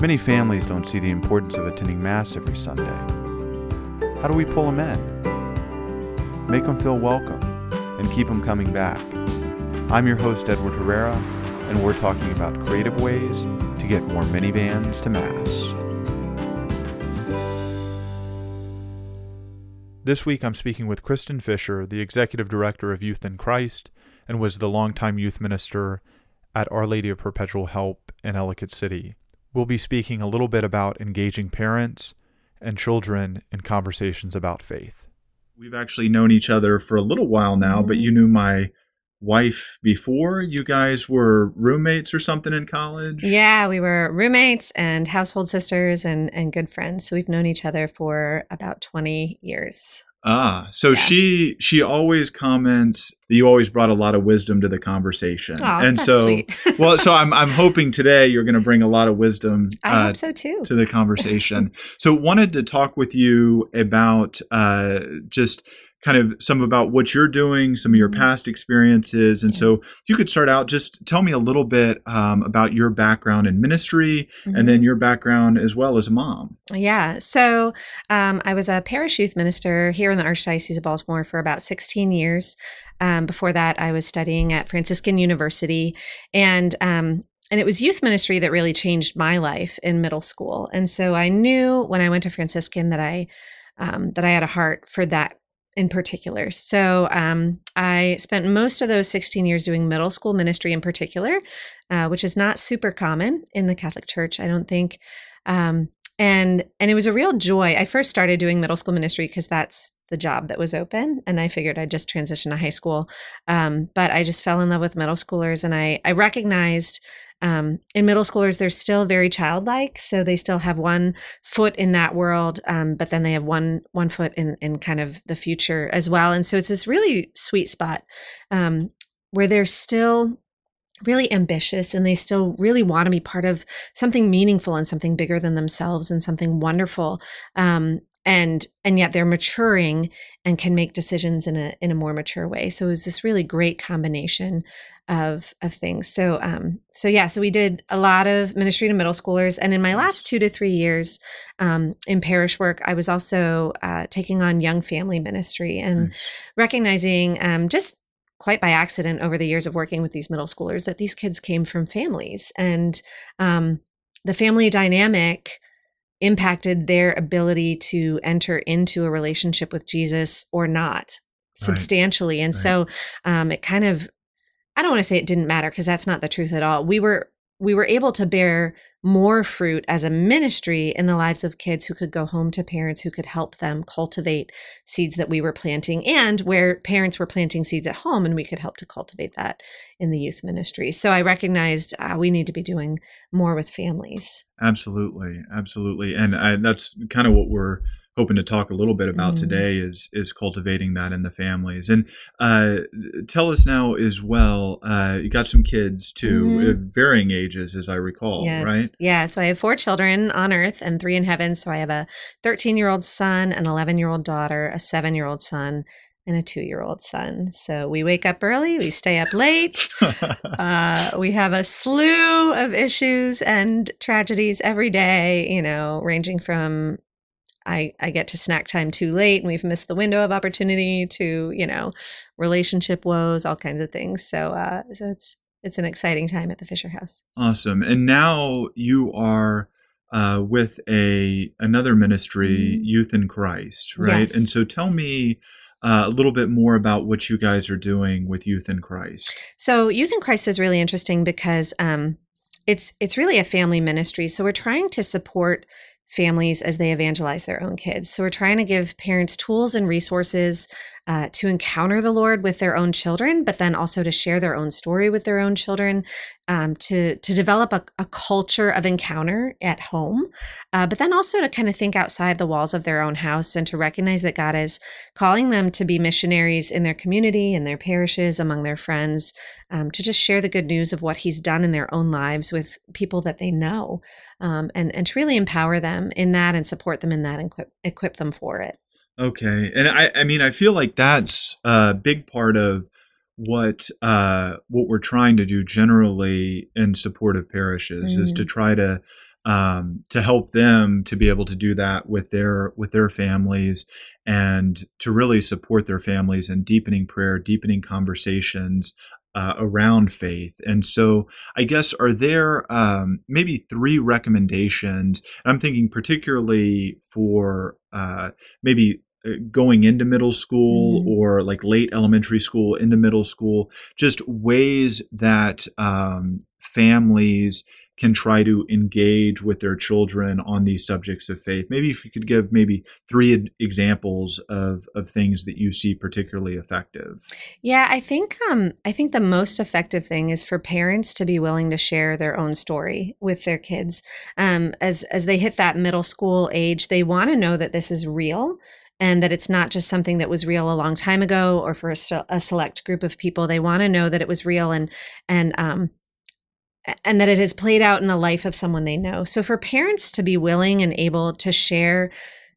Many families don't see the importance of attending Mass every Sunday. How do we pull them in? Make them feel welcome and keep them coming back. I'm your host, Edward Herrera, and we're talking about creative ways to get more minivans to Mass. This week I'm speaking with Kristen Fisher, the Executive Director of Youth in Christ, and was the longtime youth minister at Our Lady of Perpetual Help in Ellicott City. We'll be speaking a little bit about engaging parents and children in conversations about faith. We've actually known each other for a little while now, but you mm-hmm. knew my wife before. You guys were roommates or something in college? Yeah, we were roommates and household sisters and, and good friends. So we've known each other for about 20 years. Ah, so yeah. she she always comments you always brought a lot of wisdom to the conversation. Oh, and so well, so I'm I'm hoping today you're going to bring a lot of wisdom I uh, hope so too. to the conversation. so wanted to talk with you about uh, just kind of some about what you're doing, some of your mm-hmm. past experiences. And yeah. so you could start out, just tell me a little bit um, about your background in ministry mm-hmm. and then mm-hmm. your background as well as a mom. Yeah. So um, I was a parish youth minister here in the Archdiocese of Baltimore for about 16 years. Um, before that, I was studying at Franciscan University. And um, and it was youth ministry that really changed my life in middle school. And so I knew when I went to Franciscan that I um, that I had a heart for that in particular. So um, I spent most of those 16 years doing middle school ministry in particular, uh, which is not super common in the Catholic Church, I don't think. Um, and and it was a real joy. I first started doing middle school ministry because that's the job that was open, and I figured I'd just transition to high school. Um, but I just fell in love with middle schoolers, and I I recognized um, in middle schoolers they're still very childlike so they still have one foot in that world um, but then they have one one foot in in kind of the future as well. And so it's this really sweet spot um, where they're still really ambitious and they still really want to be part of something meaningful and something bigger than themselves and something wonderful. Um, and and yet they're maturing and can make decisions in a in a more mature way so it was this really great combination of of things. So um so yeah, so we did a lot of ministry to middle schoolers, and in my last two to three years um, in parish work, I was also uh, taking on young family ministry and nice. recognizing um, just quite by accident over the years of working with these middle schoolers that these kids came from families and um, the family dynamic impacted their ability to enter into a relationship with Jesus or not substantially. Right. And right. so um, it kind of I don't want to say it didn't matter because that's not the truth at all. We were we were able to bear more fruit as a ministry in the lives of kids who could go home to parents who could help them cultivate seeds that we were planting and where parents were planting seeds at home and we could help to cultivate that in the youth ministry. So I recognized uh, we need to be doing more with families. Absolutely. Absolutely. And I, that's kind of what we're hoping to talk a little bit about mm. today is is cultivating that in the families. And uh, tell us now as well. Uh, you got some kids too, mm. varying ages, as I recall, yes. right? Yeah. So I have four children on Earth and three in heaven. So I have a 13 year old son, an 11 year old daughter, a seven year old son, and a two year old son. So we wake up early, we stay up late. uh, we have a slew of issues and tragedies every day, you know, ranging from I, I get to snack time too late and we've missed the window of opportunity to, you know, relationship woes, all kinds of things. So, uh, so it's, it's an exciting time at the Fisher House. Awesome. And now you are uh, with a another ministry, mm-hmm. Youth in Christ, right? Yes. And so tell me uh, a little bit more about what you guys are doing with Youth in Christ. So Youth in Christ is really interesting because um, it's it's really a family ministry. So we're trying to support families as they evangelize their own kids. So we're trying to give parents tools and resources uh, to encounter the Lord with their own children, but then also to share their own story with their own children, um, to to develop a, a, culture of encounter at home, uh, but then also to kind of think outside the walls of their own house and to recognize that God is calling them to be missionaries in their community, in their parishes, among their friends, um, to just share the good news of what He's done in their own lives with people that they know, um, and and to really empower them in that and support them in that and equip, equip them for it. Okay, and I, I mean, I feel like that's a big part of what uh, what we're trying to do generally in support of parishes mm. is to mm. try to um, to help them to be able to do that with their with their families and to really support their families in deepening prayer, deepening conversations uh, around faith. And so, I guess, are there um, maybe three recommendations? I'm thinking particularly for uh, maybe going into middle school mm-hmm. or like late elementary school into middle school, just ways that um, families can try to engage with their children on these subjects of faith. Maybe if you could give maybe three examples of, of things that you see particularly effective. Yeah, I think um, I think the most effective thing is for parents to be willing to share their own story with their kids. Um, as as they hit that middle school age, they want to know that this is real and that it's not just something that was real a long time ago or for a, a select group of people. They want to know that it was real and and um, and that it has played out in the life of someone they know. So for parents to be willing and able to share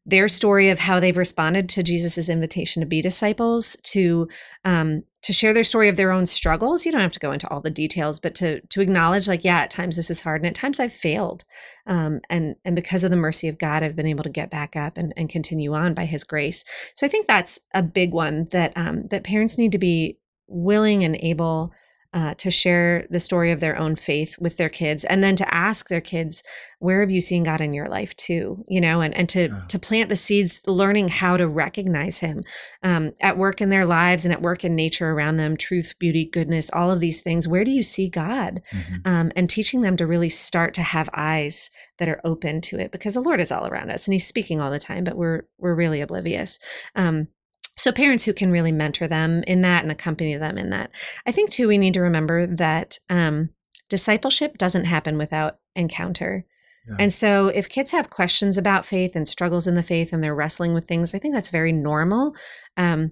their story of how they've responded to Jesus's invitation to be disciples, to um, to share their story of their own struggles. You don't have to go into all the details, but to to acknowledge, like, yeah, at times this is hard, and at times I've failed, um, and and because of the mercy of God, I've been able to get back up and, and continue on by His grace. So I think that's a big one that um, that parents need to be willing and able uh, to share the story of their own faith with their kids and then to ask their kids where have you seen god in your life too you know and, and to yeah. to plant the seeds learning how to recognize him um, at work in their lives and at work in nature around them truth beauty goodness all of these things where do you see god mm-hmm. um, and teaching them to really start to have eyes that are open to it because the lord is all around us and he's speaking all the time but we're we're really oblivious um, so, parents who can really mentor them in that and accompany them in that. I think, too, we need to remember that um, discipleship doesn't happen without encounter. Yeah. And so, if kids have questions about faith and struggles in the faith and they're wrestling with things, I think that's very normal. Um,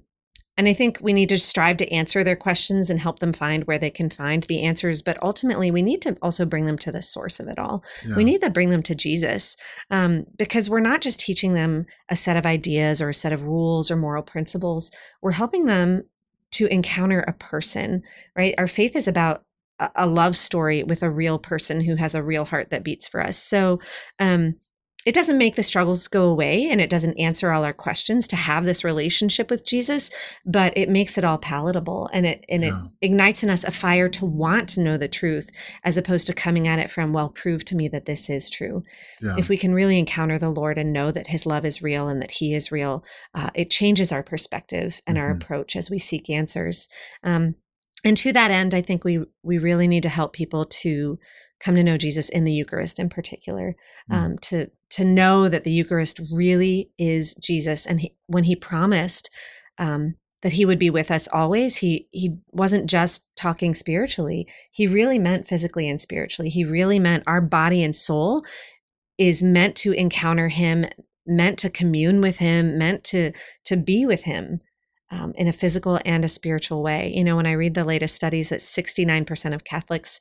and I think we need to strive to answer their questions and help them find where they can find the answers. But ultimately, we need to also bring them to the source of it all. Yeah. We need to bring them to Jesus um, because we're not just teaching them a set of ideas or a set of rules or moral principles. We're helping them to encounter a person, right? Our faith is about a love story with a real person who has a real heart that beats for us. So, um, it doesn't make the struggles go away and it doesn't answer all our questions to have this relationship with Jesus, but it makes it all palatable and it and yeah. it ignites in us a fire to want to know the truth as opposed to coming at it from, well, prove to me that this is true. Yeah. If we can really encounter the Lord and know that his love is real and that he is real, uh, it changes our perspective and mm-hmm. our approach as we seek answers. Um, and to that end, I think we we really need to help people to come to know Jesus in the Eucharist in particular, mm. um, to to know that the Eucharist really is Jesus. And he, when he promised um, that he would be with us always, he he wasn't just talking spiritually. He really meant physically and spiritually. He really meant our body and soul is meant to encounter him, meant to commune with him, meant to to be with him. Um, in a physical and a spiritual way. You know, when I read the latest studies that 69% of Catholics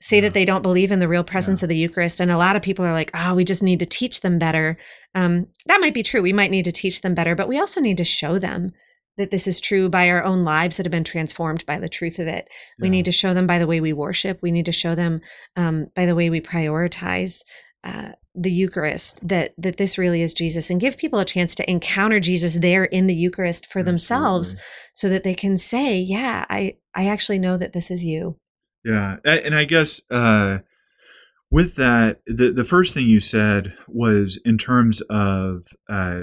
say that they don't believe in the real presence yeah. of the Eucharist. And a lot of people are like, oh, we just need to teach them better. Um, that might be true. We might need to teach them better, but we also need to show them that this is true by our own lives that have been transformed by the truth of it. Yeah. We need to show them by the way we worship. We need to show them um, by the way we prioritize. Uh, the Eucharist that that this really is Jesus and give people a chance to encounter Jesus there in the Eucharist for Absolutely. themselves so that they can say yeah I I actually know that this is you yeah, and I guess uh, with that, the the first thing you said was in terms of uh,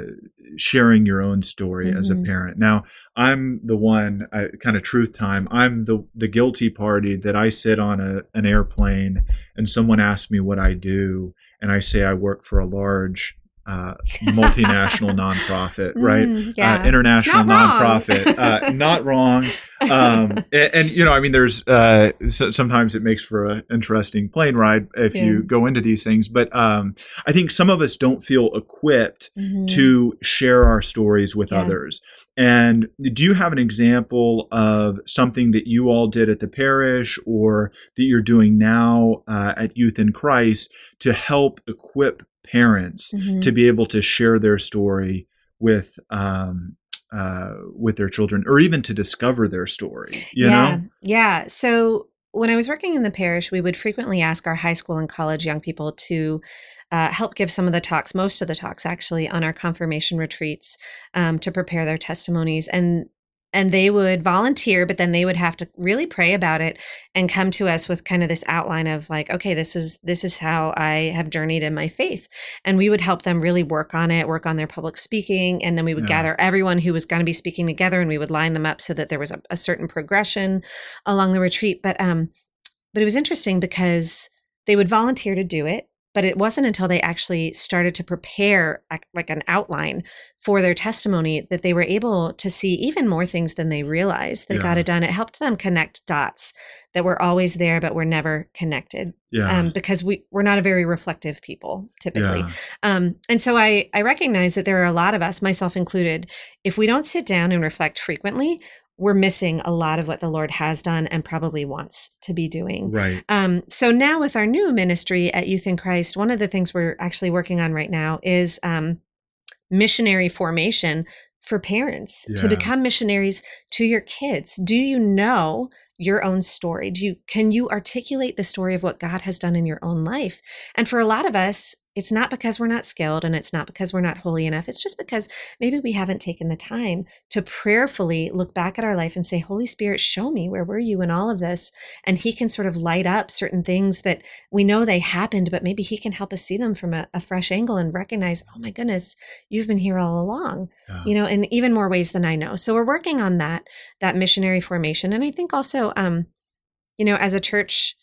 sharing your own story mm-hmm. as a mm-hmm. parent. Now, I'm the one, uh, kind of truth time. I'm the the guilty party that I sit on a, an airplane and someone asks me what I do, and I say I work for a large uh, multinational nonprofit, right? Mm, uh, yeah. uh, international not nonprofit. uh, not wrong. Um, and, and, you know, I mean, there's uh, so sometimes it makes for an interesting plane ride if yeah. you go into these things. But um, I think some of us don't feel equipped mm-hmm. to share our stories with yeah. others. And do you have an example of something that you all did at the parish or that you're doing now uh, at Youth in Christ to help equip parents mm-hmm. to be able to share their story with um, uh, with their children or even to discover their story you yeah, know yeah so when I was working in the parish, we would frequently ask our high school and college young people to uh, help give some of the talks, most of the talks actually, on our confirmation retreats um, to prepare their testimonies. And and they would volunteer but then they would have to really pray about it and come to us with kind of this outline of like okay this is this is how i have journeyed in my faith and we would help them really work on it work on their public speaking and then we would yeah. gather everyone who was going to be speaking together and we would line them up so that there was a, a certain progression along the retreat but um but it was interesting because they would volunteer to do it but it wasn't until they actually started to prepare like an outline for their testimony that they were able to see even more things than they realized they yeah. got it done it helped them connect dots that were always there but were never connected yeah. um, because we, we're not a very reflective people typically yeah. um, and so I, I recognize that there are a lot of us myself included if we don't sit down and reflect frequently we're missing a lot of what the Lord has done and probably wants to be doing. Right. Um, so now with our new ministry at Youth in Christ, one of the things we're actually working on right now is um, missionary formation for parents yeah. to become missionaries to your kids. Do you know your own story? Do you can you articulate the story of what God has done in your own life? And for a lot of us, it's not because we're not skilled and it's not because we're not holy enough. It's just because maybe we haven't taken the time to prayerfully look back at our life and say, Holy Spirit, show me where were you in all of this? And He can sort of light up certain things that we know they happened, but maybe He can help us see them from a, a fresh angle and recognize, oh my goodness, you've been here all along, yeah. you know, in even more ways than I know. So we're working on that, that missionary formation. And I think also, um, you know, as a church,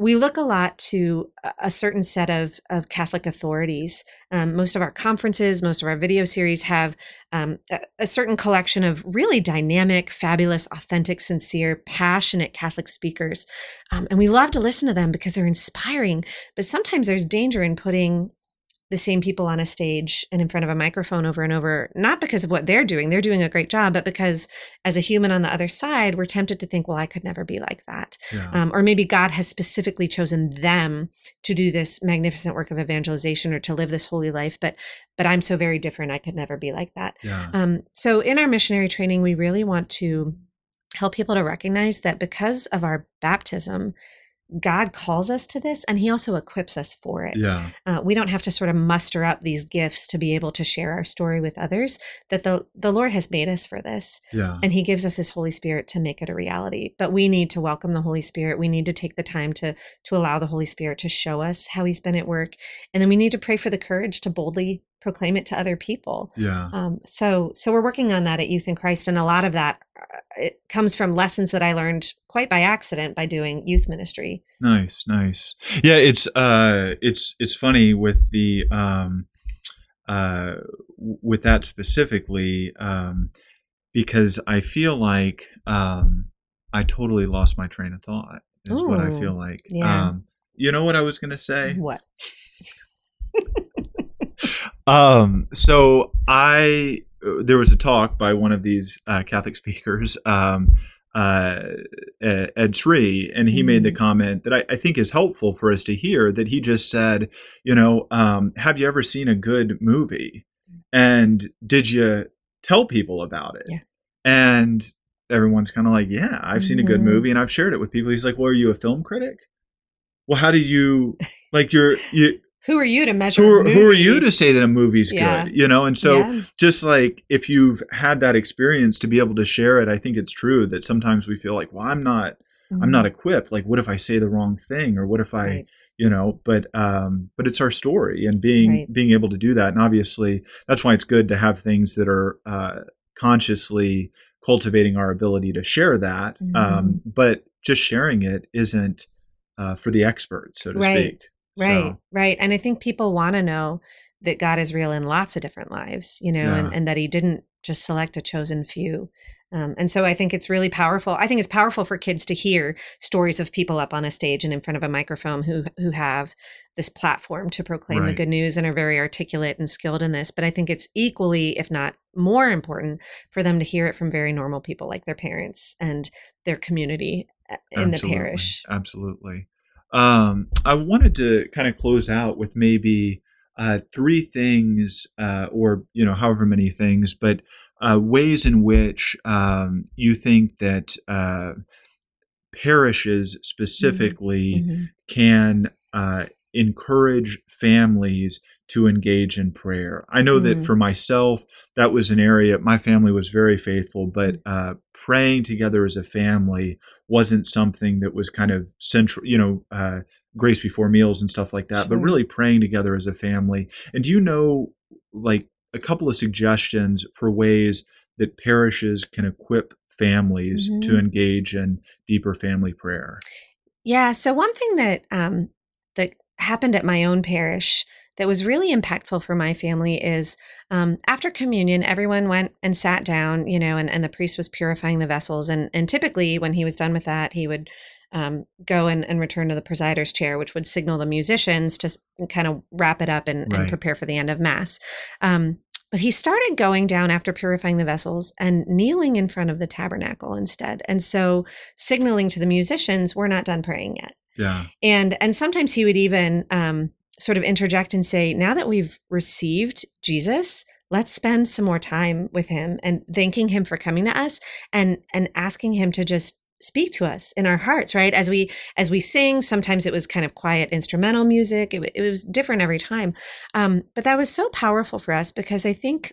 we look a lot to a certain set of, of Catholic authorities. Um, most of our conferences, most of our video series have um, a, a, certain collection of really dynamic, fabulous, authentic, sincere, passionate Catholic speakers. Um, and we love to listen to them because they're inspiring. But sometimes there's danger in putting the same people on a stage and in front of a microphone over and over, not because of what they're doing, they're doing a great job, but because as a human on the other side, we're tempted to think, well, I could never be like that. Yeah. Um, or maybe God has specifically chosen them to do this magnificent work of evangelization or to live this holy life, but but I'm so very different, I could never be like that. Yeah. Um, so in our missionary training, we really want to help people to recognize that because of our baptism, God calls us to this and he also equips us for it. Yeah. Uh, we don't have to sort of muster up these gifts to be able to share our story with others that the the Lord has made us for this. Yeah. And he gives us his Holy Spirit to make it a reality. But we need to welcome the Holy Spirit. We need to take the time to to allow the Holy Spirit to show us how he's been at work. And then we need to pray for the courage to boldly proclaim it to other people. Yeah. Um, so so we're working on that at Youth in Christ and a lot of that it comes from lessons that I learned quite by accident by doing youth ministry. Nice, nice. Yeah, it's uh it's it's funny with the um uh with that specifically um because I feel like um I totally lost my train of thought is Ooh, what I feel like. Yeah. Um you know what I was going to say? What? um so I there was a talk by one of these uh, Catholic speakers, um, uh, Ed Sri, and he made the mm-hmm. comment that I, I, think is helpful for us to hear. That he just said, you know, um, have you ever seen a good movie, and did you tell people about it? Yeah. And everyone's kind of like, yeah, I've seen mm-hmm. a good mm-hmm. movie, and I've shared it with people. He's like, well, are you a film critic? Well, how do you like you're you who are you to measure? Who, who are you to say that a movie's yeah. good? You know, and so yeah. just like if you've had that experience to be able to share it, I think it's true that sometimes we feel like, well, I'm not, mm-hmm. I'm not mm-hmm. equipped. Like, what if I say the wrong thing, or what if I, right. you know? But um, but it's our story, and being right. being able to do that, and obviously that's why it's good to have things that are uh, consciously cultivating our ability to share that. Um, mm-hmm. Um, but just sharing it isn't uh, for the expert, so to right. speak. Right, so. right. And I think people want to know that God is real in lots of different lives, you know, yeah. and, and that he didn't just select a chosen few. Um, and so I think it's really powerful. I think it's powerful for kids to hear stories of people up on a stage and in front of a microphone who who have this platform to proclaim right. the good news and are very articulate and skilled in this. But I think it's equally, if not more important, for them to hear it from very normal people like their parents and their community uh, in Absolutely. the parish. Absolutely. Um, I wanted to kind of close out with maybe uh, three things, uh, or you know, however many things, but uh, ways in which um, you think that uh, parishes specifically Mm-hmm. can uh, encourage families to engage in prayer. I know that Mhm. for myself, that was an area, my family was very faithful, but uh, praying together as a family wasn't something that was kind of central, you know, uh, grace before meals and stuff like that, but really praying together as a family. And do you know, like, a couple of suggestions for ways that parishes can equip families to Mhm. engage in deeper family prayer? Yeah. So one thing that um, that happened at my own parish that was really impactful for my family is um, after communion, everyone went and sat down, you know, and, and the priest was purifying the vessels. And and typically, when he was done with that, he would um, go and, and return to the presider's chair, which would signal the musicians to kind of wrap it up and, and prepare for the end of mass. Um, but he started going down after purifying the vessels and kneeling in front of the tabernacle instead. And so signaling to the musicians, we're not done praying yet. Yeah. And and sometimes he would even um, sort of interject and say, now that we've received Jesus, let's spend some more time with him and thanking him for coming to us and and asking him to just speak to us in our hearts right? As we as we sing sometimes it was kind of quiet instrumental music. It, it was different every time. Um, but that was so powerful for us because i think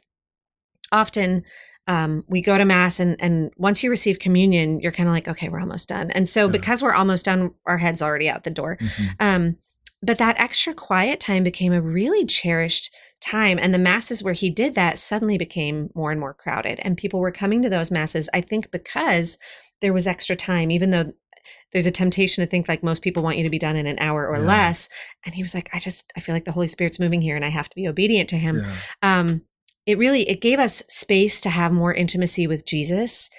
often um, we go to mass and and once you receive communion you're kind of like okay we're almost done. And so Yeah. because we're almost done our head's already out the door. Mhm. um, but that extra quiet time became a really cherished time. And the masses where he did that suddenly became more and more crowded. And people were coming to those masses, I think, because there was extra time, even though there's a temptation to think like most people want you to be done in an hour or Yeah. less. And he was like, I just, I feel like the Holy Spirit's moving here and I have to be obedient to him Yeah. um, it really it gave us space to have more intimacy with jesus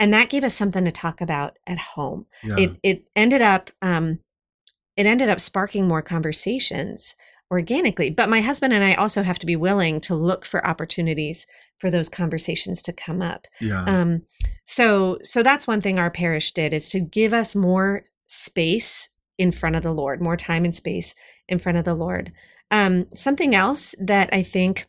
and that gave us something to talk about at home Yeah. it it ended up um, it ended up sparking more conversations organically but my husband and i also have to be willing to look for opportunities for those conversations to come up yeah. um, so so that's one thing our parish did is to give us more space in front of the Lord, more time and space in front of the Lord. Um, something else that I think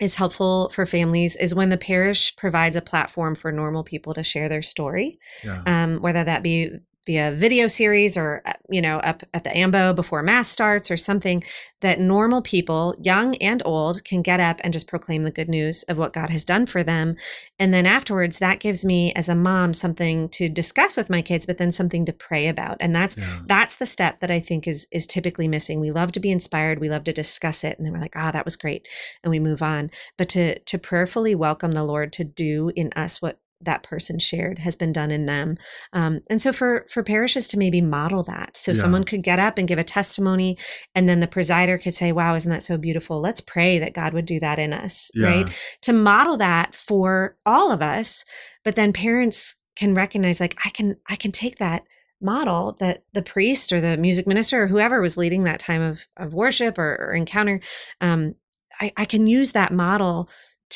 is helpful for families is when the parish provides a platform for normal people to share their story, yeah. um, whether that be via video series or uh, you know up at the ambo before mass starts or something that normal people young and old can get up and just proclaim the good news of what god has done for them. And then afterwards that gives me as a mom something to discuss with my kids but then something to pray about. And that's yeah. that's the step that i think is is typically missing. We love to be inspired. We love to discuss it. And then we're like ah that was great. And we move on. But to to prayerfully welcome the lord to do in us what that person shared has been done in them um, and so for for parishes to maybe model that so Yeah. someone could get up and give a testimony and then the presider could say wow isn't that so beautiful let's pray that god would do that in us Yeah. right to model that for all of us but then parents can recognize like i can i can take that model that the priest or the music minister or whoever was leading that time of, of worship or, or encounter um, I, I can use that model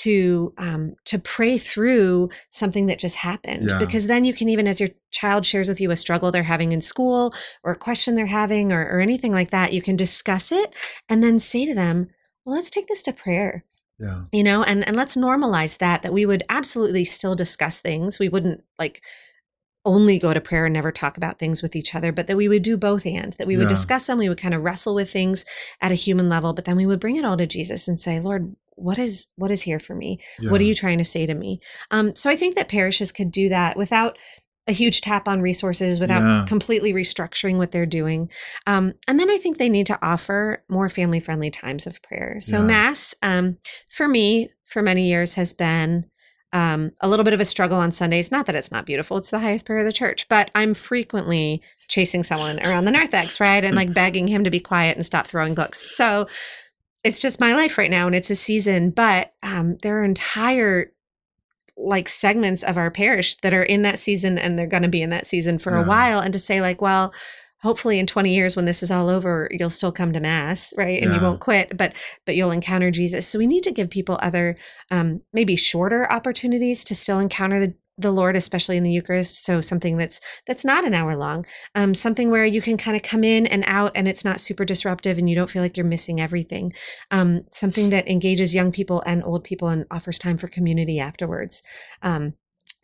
to um, to pray through something that just happened Yeah. because then you can even as your child shares with you a struggle they're having in school or a question they're having or, or anything like that you can discuss it and then say to them well let's take this to prayer yeah. you know and and let's normalize that that we would absolutely still discuss things we wouldn't like only go to prayer and never talk about things with each other but that we would do both and that we would Yeah. discuss them we would kind of wrestle with things at a human level but then we would bring it all to jesus and say lord what is what is here for me what are you trying to say to me um, so i think that parishes could do that without a huge tap on resources without Yeah. completely restructuring what they're doing um, and then i think they need to offer more family friendly times of prayer so Yeah. mass um, for me for many years has been um, a little bit of a struggle on Sundays. Not that it's not beautiful; it's the highest prayer of the church. But I'm frequently chasing someone around the narthex, right, and like begging him to be quiet and stop throwing books. So it's just my life right now, and it's a season. But um, there are entire like segments of our parish that are in that season, and they're going to be in that season for Yeah. a while. And to say like, well. Hopefully, in 20 years, when this is all over, you'll still come to mass, right? And you won't quit, but but you'll encounter Jesus. So we need to give people other um, maybe shorter opportunities to still encounter the, the Lord, especially in the Eucharist. So something that's that's not an hour long, um, something where you can kind of come in and out, and it's not super disruptive, and you don't feel like you're missing everything. Um, something that engages young people and old people and offers time for community afterwards. Um,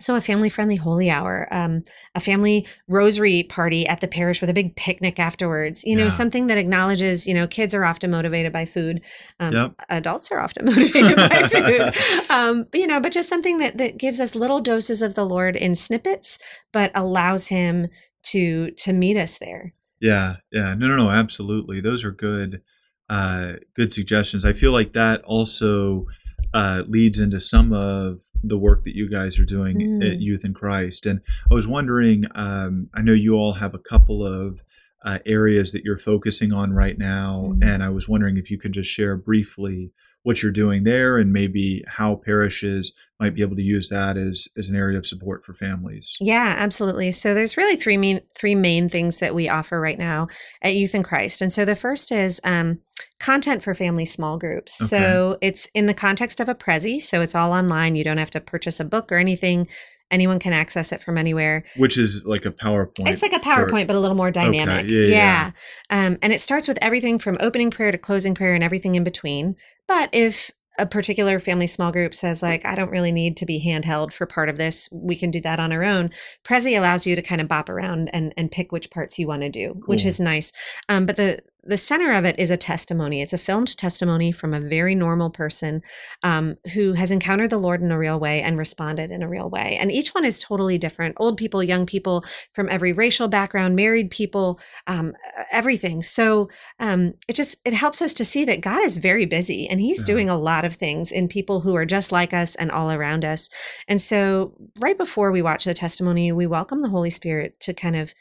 so, a family friendly holy hour, um, a family rosary party at the parish with a big picnic afterwards, you know, Yeah. something that acknowledges, you know, kids are often motivated by food. Um, Yep. Adults are often motivated by food. Um, but, you know, but just something that, that gives us little doses of the Lord in snippets, but allows Him to to meet us there. Yeah, yeah. No, no, no, absolutely. Those are good uh good suggestions. I feel like that also uh leads into some of the work that you guys are doing Mm. at Youth in Christ. And I was wondering um I know you all have a couple of uh, areas that you're focusing on right now, Mm. and I was wondering if you could just share briefly what you're doing there and maybe how parishes might be able to use that as as an area of support for families. Yeah, absolutely. So there's really three main three main things that we offer right now at Youth in Christ. And so the first is um, content for family small groups. So it's in the context of a Prezi, so it's all online. You don't have to purchase a book or anything. Anyone can access it from anywhere. Which is like a PowerPoint. It's like a for- PowerPoint, but a little more dynamic. yeah, yeah. Um, and it starts with everything from opening prayer to closing prayer and everything in between. But if a particular family small group says like i don't really need to be handheld for part of this we can do that on our own prezi allows you to kind of bop around and, and pick which parts you want to do which is nice um, but the the center of it is a testimony. It's a filmed testimony from a very normal person um, who has encountered the lord in a real way and responded in a real way. And each one is totally different. Old people young people from every racial background married people um, everything. So um, it just it helps us to see that god is very busy and he's Yeah. doing a lot of things in people who are just like us and all around us. And so right before we watch the testimony we welcome the holy spirit to kind of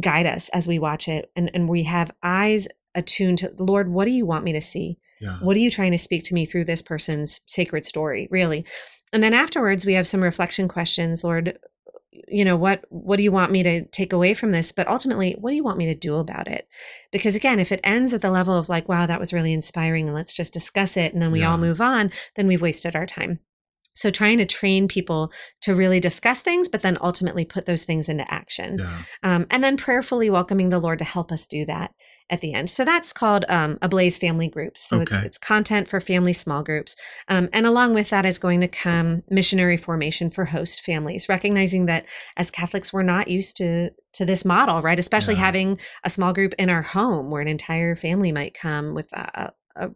guide us as we watch it and, and we have eyes attuned to lord what do you want me to see? Yeah. what are you trying to speak to me through this person's sacred story really? And then afterwards we have some reflection questions lord you know what what do you want me to take away from this? But ultimately what do you want me to do about it? Because again if it ends at the level of like wow that was really inspiring and let's just discuss it and then we all move on then we've wasted our time so trying to train people to really discuss things but then ultimately put those things into action Yeah. um, and then prayerfully welcoming the Lord to help us do that at the end. So that's called um, Ablaze Family Groups. So it's Okay. it's content for family small groups, um, and along with that is going to come missionary formation for host families, recognizing that as Catholics we're not used to to this model, right? Especially Yeah. having a small group in our home where an entire family might come with a, a, a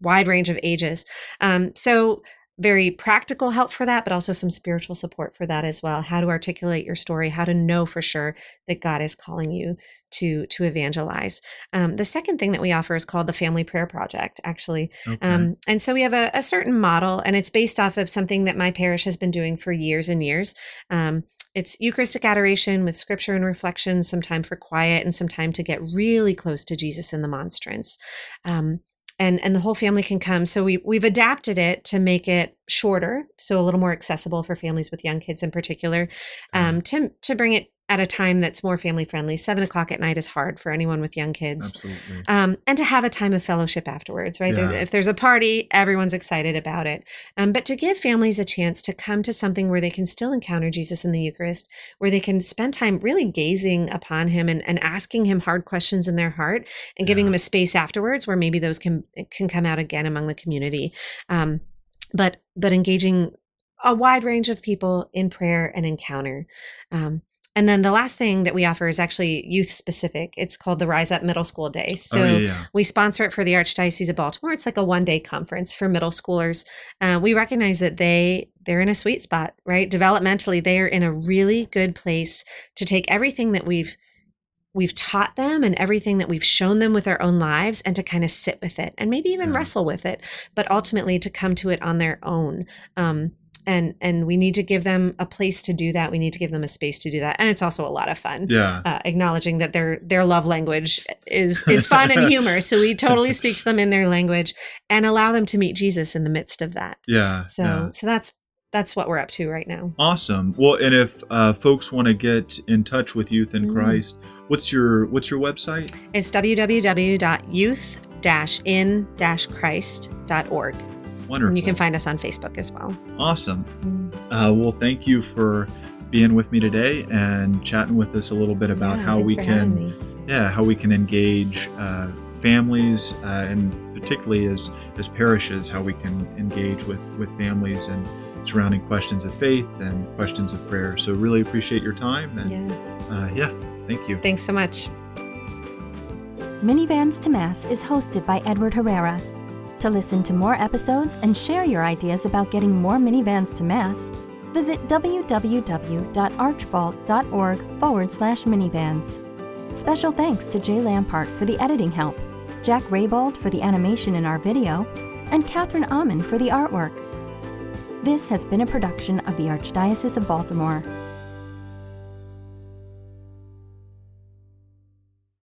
wide range of ages. Um, so very practical help for that, but also some spiritual support for that as well. How to articulate your story, how to know for sure that God is calling you to to evangelize. Um, the second thing that we offer is called the Family Prayer Project, actually. Okay. Um, and so we have a, a certain model, and it's based off of something that my parish has been doing for years and years. Um, it's Eucharistic adoration with scripture and reflection, some time for quiet, and some time to get really close to Jesus in the monstrance. Um, and and the whole family can come. So we we've adapted it to make it shorter, so a little more accessible for families with young kids in particular. Um, to to bring it at a time that's more family friendly. Seven o'clock at night is hard for anyone with young kids. Absolutely. Um, and to have a time of fellowship afterwards, right? There's, if there's a party, everyone's excited about it. Um, but to give families a chance to come to something where they can still encounter Jesus in the Eucharist, where they can spend time really gazing upon him and, and asking him hard questions in their heart and giving Yeah. him a space afterwards where maybe those can can come out again among the community. Um, but but engaging a wide range of people in prayer and encounter. Um, and then the last thing that we offer is actually youth specific. It's called the Rise Up Middle School Day. So oh yeah, yeah. we sponsor it for the Archdiocese of Baltimore. It's like a one day conference for middle schoolers. Uh, we recognize that they they're in a sweet spot, right? Developmentally, they are in a really good place to take everything that we've we've taught them and everything that we've shown them with our own lives and to kind of sit with it and maybe even Yeah. wrestle with it, but ultimately to come to it on their own. Um, and and we need to give them a place to do that. We need to give them a space to do that, and it's also a lot of fun Yeah. uh, acknowledging that their their love language is is fun and humor. So we totally speak to them in their language and allow them to meet Jesus in the midst of that. Yeah. So yeah. so that's that's what we're up to right now. Awesome. Well, and if uh, folks want to get in touch with Youth in Mm. Christ, what's your what's your website? It's www.youth-in-christ.org. Wonderful. And you can find us on Facebook as well. awesome. Uh, well, thank you for being with me today and chatting with us a little bit about Yeah, how we can yeah how we can engage uh, families uh, and particularly as as parishes how we can engage with with families and surrounding questions of faith and questions of prayer. So, really appreciate your time. And Yeah. uh, yeah, thank you. Thanks so much. Minivans to Mass is hosted by Edward Herrera. To listen to more episodes and share your ideas about getting more minivans to Mass, visit www.archbalt.org forward slash minivans. Special thanks to Jay Lampart for the editing help, Jack Raybold for the animation in our video, and Catherine Amon for the artwork. This has been a production of the Archdiocese of Baltimore.